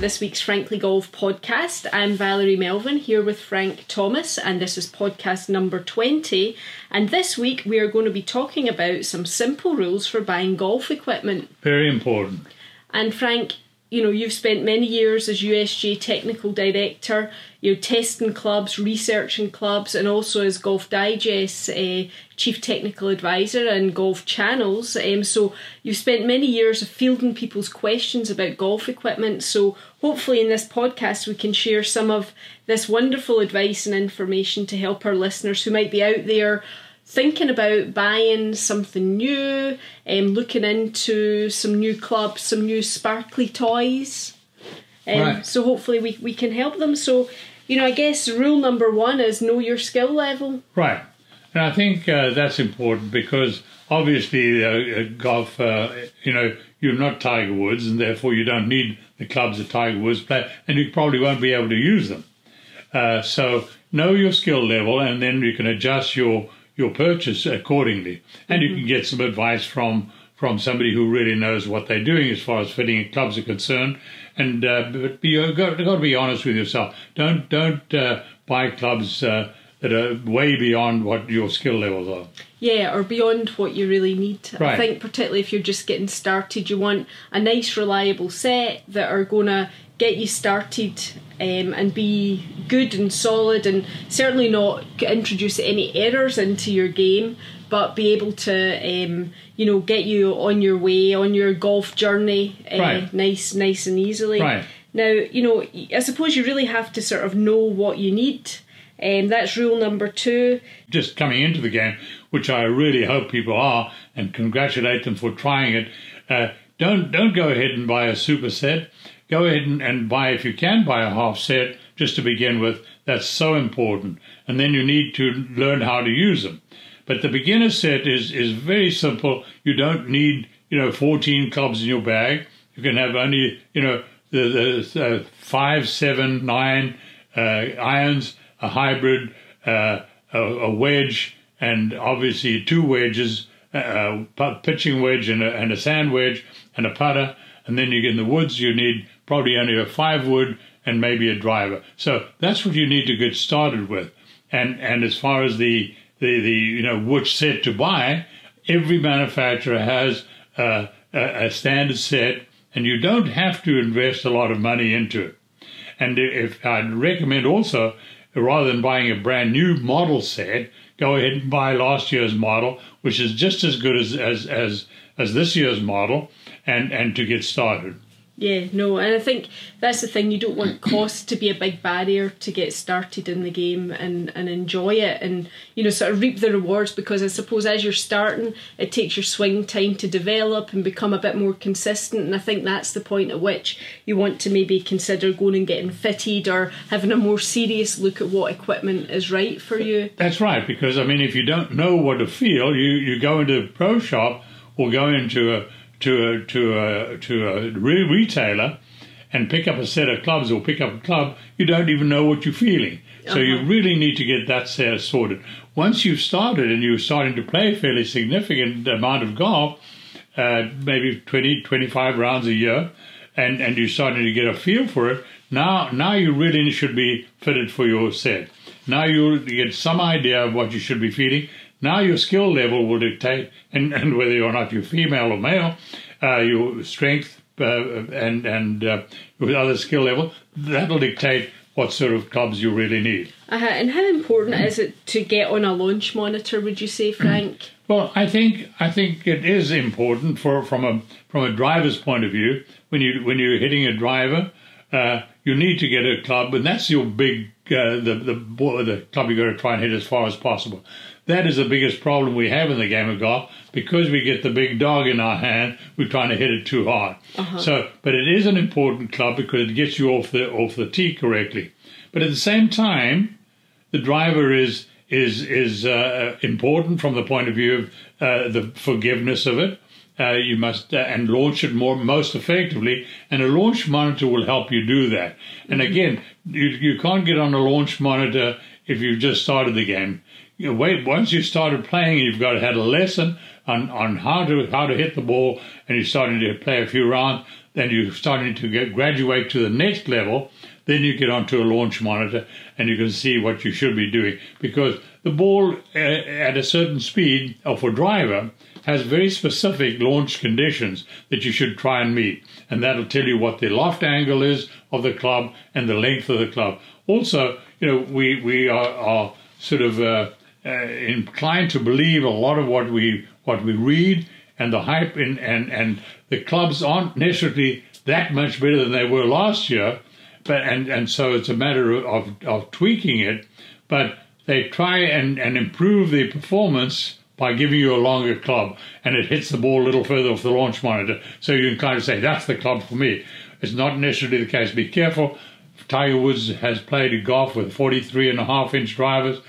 to this week's Frankly Golf podcast. I'm Valerie Melvin here with Frank Thomas, and this is podcast number 20. And this week we are going to be talking about some simple rules for buying golf equipment. Very important. And Frank, you know, you've spent many years as USGA technical director, you know, testing clubs, researching clubs, and also as Golf Digest's uh, chief technical advisor and Golf Channels. Um, so you've spent many years of fielding people's questions about golf equipment. So hopefully in this podcast we can share some of this wonderful advice and information to help our listeners who might be out there thinking about buying something new, um, looking into some new clubs, some new sparkly toys. Um, Right. So hopefully we, we can help them. So, you know, I guess rule number one is know your skill level. Right. And I think uh, that's important because obviously, uh, uh, golf, uh, you know, you're not Tiger Woods and therefore you don't need the clubs that Tiger Woods play and you probably won't be able to use them. Uh, so know your skill level and then you can adjust your, your purchase accordingly. And you can get some advice from from somebody who really knows what they're doing as far as fitting clubs are concerned. And uh, but you've got, got to be honest with yourself. Don't don't uh, buy clubs uh, that are way beyond what your skill levels are. Yeah, or beyond what you really need. I think particularly if you're just getting started, you want a nice, reliable set that are going to get you started um, and be good and solid, and certainly not introduce any errors into your game, but be able to, um, you know, get you on your way on your golf journey, uh, Right. nice, nice and easily. Right. Now, you know, I suppose you really have to sort of know what you need. Um, that's rule number two. just coming into the game, which I really hope people are, and congratulate them for trying it. Uh, don't don't go ahead and buy a super set. Go ahead and, and buy if you can buy a half set just to begin with. That's so important, and then you need to learn how to use them. But the beginner set is is very simple. You don't need you know 14 clubs in your bag. You can have only you know the, the uh, five, seven, nine uh, irons, a hybrid, uh, a, a wedge, and obviously two wedges, uh, a pitching wedge and a, and a sand wedge, and a putter. And then you get in the woods, you need probably only a five wood and maybe a driver. So that's what you need to get started with. And and as far as the the, the you know which set to buy, every manufacturer has uh, a, a standard set, and you don't have to invest a lot of money into it. And if I'd recommend also, rather than buying a brand new model set, go ahead and buy last year's model, which is just as good as as as, as this year's model, and and to get started. Yeah, no, and I think that's the thing. You don't want cost to be a big barrier to get started in the game and, and enjoy it and, you know, sort of reap the rewards because I suppose as you're starting, it takes your swing time to develop and become a bit more consistent. And I think that's the point at which you want to maybe consider going and getting fitted or having a more serious look at what equipment is right for you. That's right, because I mean, if you don't know what to feel, you, you go into a pro shop or go into a to a to a to a re- retailer and pick up a set of clubs or pick up a club, you don't even know what you're feeling. So you Uh-huh. really need to get that set sorted. Once you've started and you're starting to play a fairly significant amount of golf, uh, maybe 20, 25 rounds a year, and, and you're starting to get a feel for it, now now you really should be fitted for your set. Now you get some idea of what you should be feeling. Now your skill level will dictate, and, and whether or not you're female or male, uh, your strength uh, and and uh, your other skill level, that'll dictate what sort of clubs you really need. Uh-huh. And how important is it to get on a launch monitor, would you say, Frank? Well, I think I think it is important for from a from a driver's point of view. When you when you're hitting a driver, uh, you need to get a club, and that's your big uh, the the the club you got to try and hit as far as possible. That is the biggest problem we have in the game of golf because we get the big dog in our hand. We're trying to hit it too hard. So, but it is an important club because it gets you off the off the tee correctly. But at the same time, the driver is is is uh, important from the point of view of uh, the forgiveness of it. Uh, you must uh, and launch it more most effectively, and a launch monitor will help you do that. And again, you you can't get on a launch monitor if you've just started the game. You wait once you started playing, you've got to had a lesson on, on how to how to hit the ball, and you're starting to play a few rounds, then you're starting to get graduate to the next level. Then you get onto a launch monitor, and you can see what you should be doing because the ball at a certain speed, or for driver, has very specific launch conditions that you should try and meet, and that'll tell you what the loft angle is of the club and the length of the club. Also, you know, we we are, are sort of uh, Uh, inclined to believe a lot of what we what we read and the hype in, and and the clubs aren't necessarily that much better than they were last year, but and and so it's a matter of of tweaking it, but they try and and improve the performance by giving you a longer club and it hits the ball a little further off the launch monitor. So you can kind of say that's the club for me. It's not necessarily the case. Be careful. Tiger woods has played golf with 43 and a half inch drivers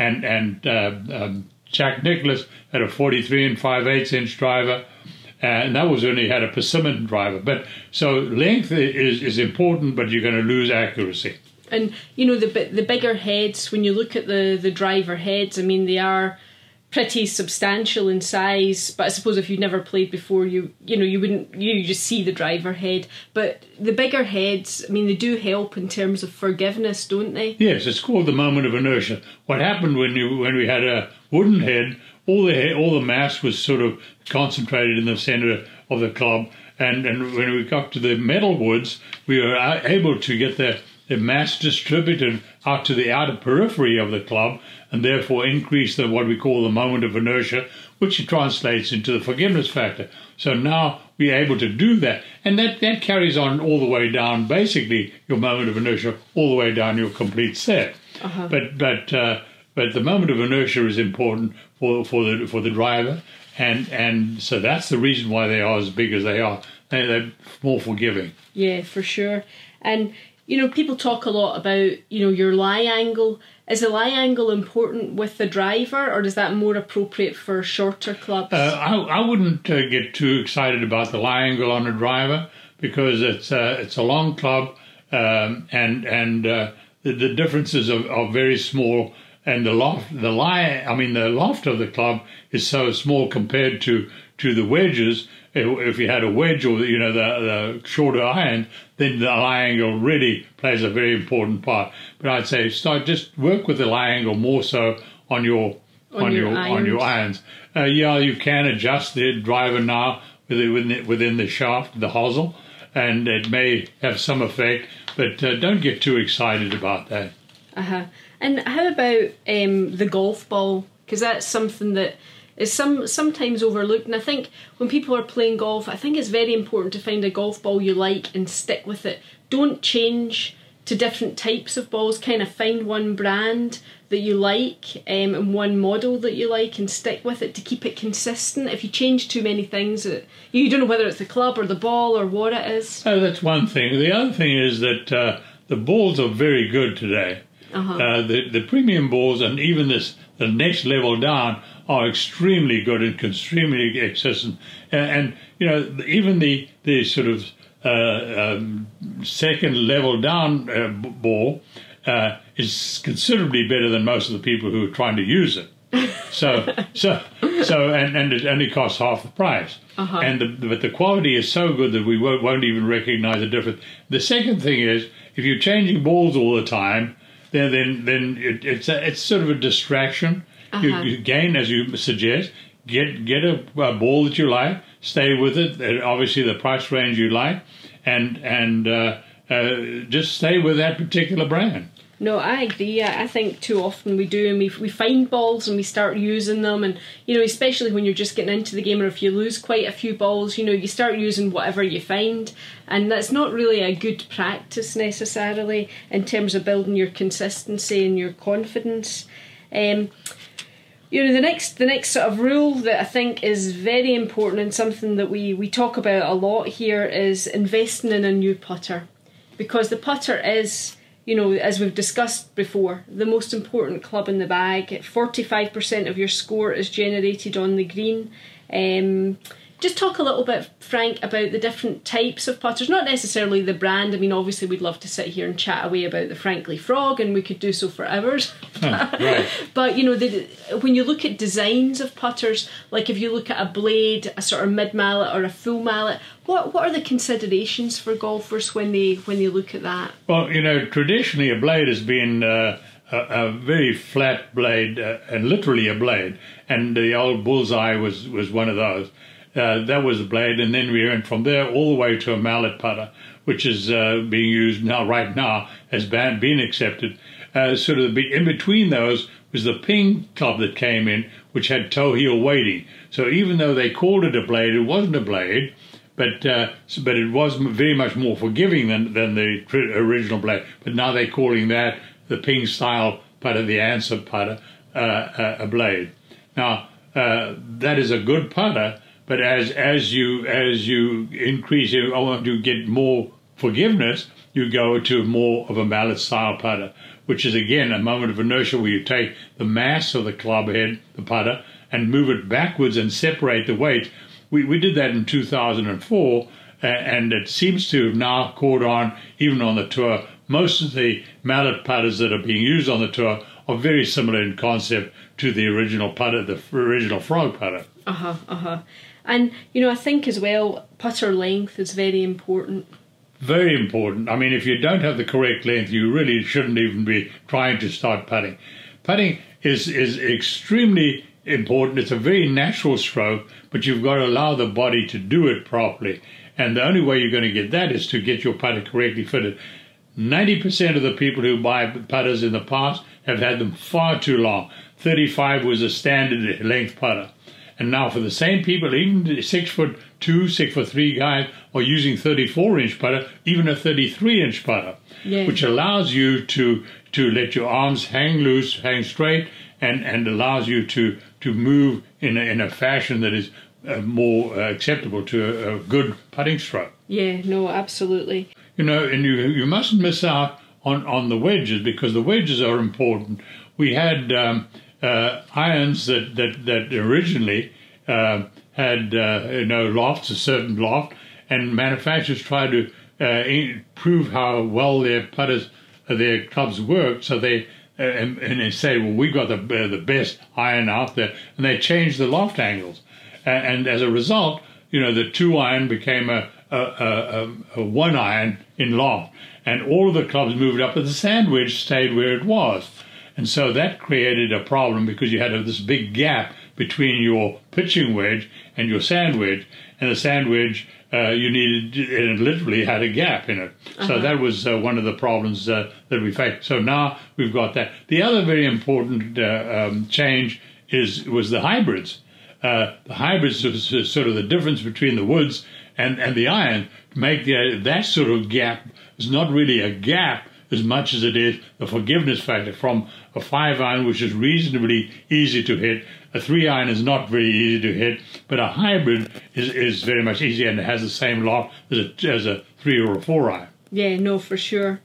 and and uh, um, Jack Nicklaus had a 43 and 5 8 inch driver, and that was when he had a persimmon driver. But so length is is important, but you're going to lose accuracy. And you know the the bigger heads when you look at the the driver heads, I mean they are pretty substantial in size but i suppose if you've never played before you you know you wouldn't you just see the driver head. But the bigger heads i mean they do help in terms of forgiveness don't they? Yes it's called the moment of inertia. What happened when you when we had a wooden head all the head, all the mass was sort of concentrated in the center of the club. And and when we got to the metal woods we were able to get the the mass distributed out to the outer periphery of the club and therefore increase the what we call the moment of inertia, which translates into the forgiveness factor. So now we're able to do that, and that, that carries on all the way down, basically your moment of inertia, all the way down your complete set. Uh-huh. But but uh, but the moment of inertia is important for for the for the driver, and and so that's the reason why they are as big as they are. They, they're more forgiving. Yeah, for sure. And you know, people talk a lot about you know your lie angle is the lie angle important with the driver, or is that more appropriate for shorter clubs? Uh, I, I wouldn't uh, get too excited about the lie angle on a driver because it's uh, it's a long club um, and and uh, the, the, differences are, are, very small. And the loft, the lie, I mean, the loft of the club is so small compared to to the wedges if you had a wedge or you know the, the shorter iron, then the lie angle really plays a very important part. But I'd say start just work with the lie angle more so on your on, on your, your on your irons. Uh, yeah, you can adjust the driver now within the, within the shaft, the hosel, and it may have some effect. But uh, don't get too excited about that. Uh huh. And how about um, the golf ball? Because that's something that is some sometimes overlooked. And I think when people are playing golf, I think it's very important to find a golf ball you like and stick with it. Don't change to different types of balls. Kind of find one brand that you like um, and one model that you like and stick with it to keep it consistent. If you change too many things, it, you don't know whether it's the club or the ball or what it is. Oh, that's one thing. The other thing is that uh, the balls are very good today. Uh-huh. Uh, the the premium balls and even this the next level down are extremely good and extremely accessible. And, and, you know, even the the sort of uh, um, second level down uh, ball uh, is considerably better than most of the people who are trying to use it. so so so and and it only costs half the price. Uh-huh. And the, but the quality is so good that we won't, won't even recognize the difference. The second thing is if you're changing balls all the time, then then then it, it's a, it's sort of a distraction. Uh-huh. You, you, gain, as you suggest, get get a, a, ball that you like, stay with it. Obviously, the price range you like, and and uh, uh, just stay with that particular brand. No, I agree. I think too often we do, and we we find balls and we start using them, and you know, especially when you're just getting into the game, or if you lose quite a few balls, you know, you start using whatever you find, and that's not really a good practice necessarily in terms of building your consistency and your confidence. Um, you know the next the next sort of rule that I think is very important and something that we we talk about a lot here is investing in a new putter because the putter is you know as we've discussed before the most important club in the bag. 45% of your score is generated on the green. Um, just talk a little bit, Frank, about the different types of putters. Not necessarily the brand. I mean, obviously, we'd love to sit here and chat away about the Frankly Frog, and we could do so for hours. right. But you know, the, when you look at designs of putters, like if you look at a blade, a sort of mid mallet or a full mallet, what what are the considerations for golfers when they when they look at that? Well, you know, traditionally a blade has been. Uh, a, a, very flat blade, uh, and literally a blade, and the old bullseye was, was one of those. Uh, that was a blade, and then we went from there all the way to a mallet putter, which is uh, being used now, right now, has been, accepted. Uh, sort of in between those was the ping club that came in, which had toe heel weighting. So even though they called it a blade, it wasn't a blade, but uh, but it was very much more forgiving than, than the original blade. But now they're calling that the ping style putter, the Anser putter, uh, a blade. Now that is a good putter but as as you as you increase, you want to get more forgiveness. You go to more of a mallet style putter, which is again a moment of inertia where you take the mass of the club head, the putter, and move it backwards and separate the weight. We we did that in 2004, uh, and it seems to have now caught on even on the tour. Most of the mallet putters that are being used on the tour are very similar in concept to the original putter, the original frog putter. Uh huh. Uh huh. And, you know, I think as well, putter length is very important. Very important. I mean, if you don't have the correct length, you really shouldn't even be trying to start putting. Putting is, is extremely important. It's a very natural stroke, but you've got to allow the body to do it properly. And the only way you're going to get that is to get your putter correctly fitted. 90% of the people who buy putters in the past have had them far too long. 35 was a standard length putter. And now for the same people, even six foot two, six foot three guys are using 34 inch putter, even a 33 inch putter, yeah. which allows you to to let your arms hang loose, hang straight, and, and allows you to to move in a, in a fashion that is uh, more uh, acceptable to a, a, good putting stroke. Yeah, no, absolutely. You know, and you you mustn't miss out on on the wedges because the wedges are important. We had. Um, uh, irons that that that originally uh, had uh, you know lofts, a certain loft, and manufacturers tried to uh, prove how well their putters, uh, their clubs worked, So they and, and, they say, well, we've got the the best iron out there, and they changed the loft angles, and, and as a result, you know, the two iron became a a, a, a one iron in loft, and all of the clubs moved up, but the sand wedge stayed where it was. And so that created a problem because you had this big gap between your pitching wedge and your sand wedge. And the sand wedge, uh, you needed, it literally had a gap in it. Uh-huh. So that was uh, one of the problems uh, that we faced. So now we've got that. The other very important uh, um, change is was the hybrids. Uh, the hybrids is sort of the difference between the woods and, and the iron. Make the, that sort of gap is not really a gap as much as it is the forgiveness factor from a five iron, which is reasonably easy to hit. A three iron is not very easy to hit, but a hybrid is, is very much easier and it has the same loft as a, as a three or a four iron. Yeah, no, for sure.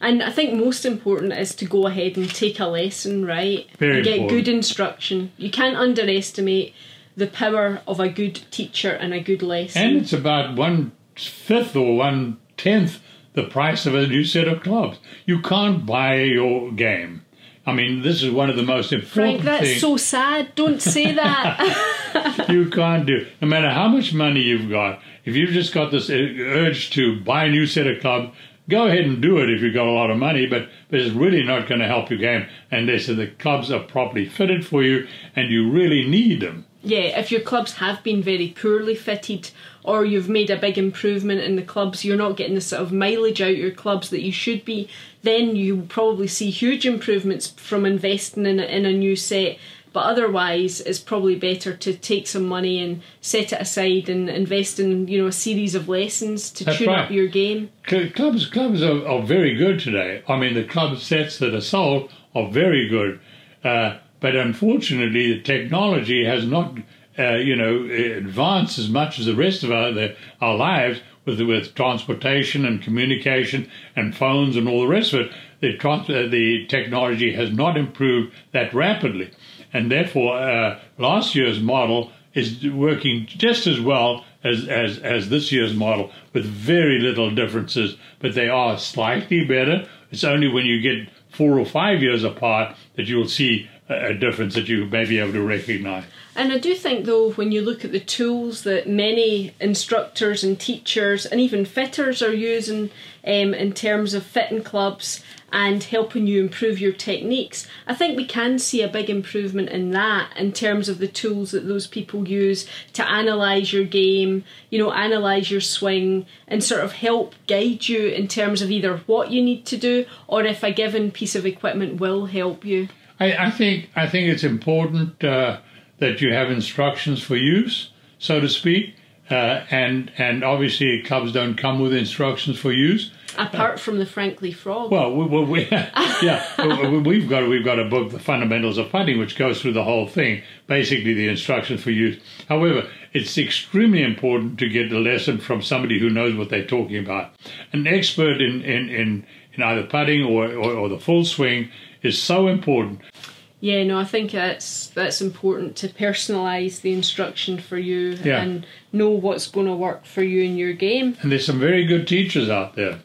And I think most important is to go ahead and take a lesson, right? Very and get important. good instruction. You can't underestimate the power of a good teacher and a good lesson. And it's about one fifth or one tenth the price of a new set of clubs. You can't buy your game. I mean, this is one of the most important Frank, that's things. so sad. Don't say that. you can't do. No matter how much money you've got, if you've just got this urge to buy a new set of clubs, go ahead and do it if you've got a lot of money, but, but it's really not going to help your game unless the clubs are properly fitted for you and you really need them. Yeah, if your clubs have been very poorly fitted or you've made a big improvement in the clubs, you're not getting the sort of mileage out your clubs that you should be, then you will probably see huge improvements from investing in a, in a new set. But otherwise, it's probably better to take some money and set it aside and invest in you know a series of lessons to That's tune right. up your game. Clubs clubs are, are, very good today. I mean, the club sets that are sold are very good. Uh, but unfortunately, the technology has not, uh, you know, advance as much as the rest of our the, our lives with with transportation and communication and phones and all the rest of it. The trans- uh, the technology has not improved that rapidly, and therefore, uh, last year's model is working just as well as, as, as this year's model with very little differences, but they are slightly better. It's only when you get four or five years apart that you'll see a, difference that you may be able to recognize. And I do think, though, when you look at the tools that many instructors and teachers and even fitters are using um, in terms of fitting clubs and helping you improve your techniques, I think we can see a big improvement in that in terms of the tools that those people use to analyse your game, you know, analyse your swing and sort of help guide you in terms of either what you need to do or if a given piece of equipment will help you. I, I think I think it's important. Uh, that you have instructions for use, so to speak. Uh, and and obviously clubs don't come with instructions for use. Apart uh, from the Frankly Frog. Well, we, we, we yeah, we've got we've got a book, The Fundamentals of Putting, which goes through the whole thing, basically the instructions for use. However, it's extremely important to get a lesson from somebody who knows what they're talking about. An expert in in in, in either putting or, or, or the full swing is so important. Yeah, no, I think that's that's important to personalise the instruction for you yeah. and know what's going to work for you in your game. And there's some very good teachers out there.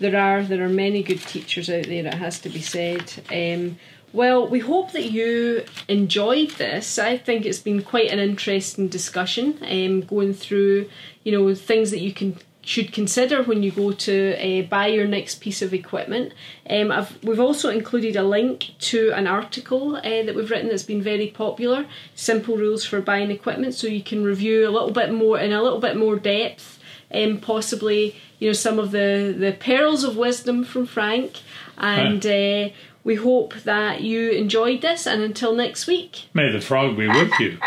There are. There are many good teachers out there. It has to be said. Um, well, we hope that you enjoyed this. I think it's been quite an interesting discussion, um, going through, you know, things that you can should consider when you go to uh, buy your next piece of equipment. Um, we've also included a link to an article uh, that we've written that's been very popular, "Simple Rules for Buying Equipment," so you can review a little bit more in a little bit more depth, and um, possibly you know some of the the pearls of wisdom from Frank, and. Uh, we hope that you enjoyed this, and until next week. May the frog be with you.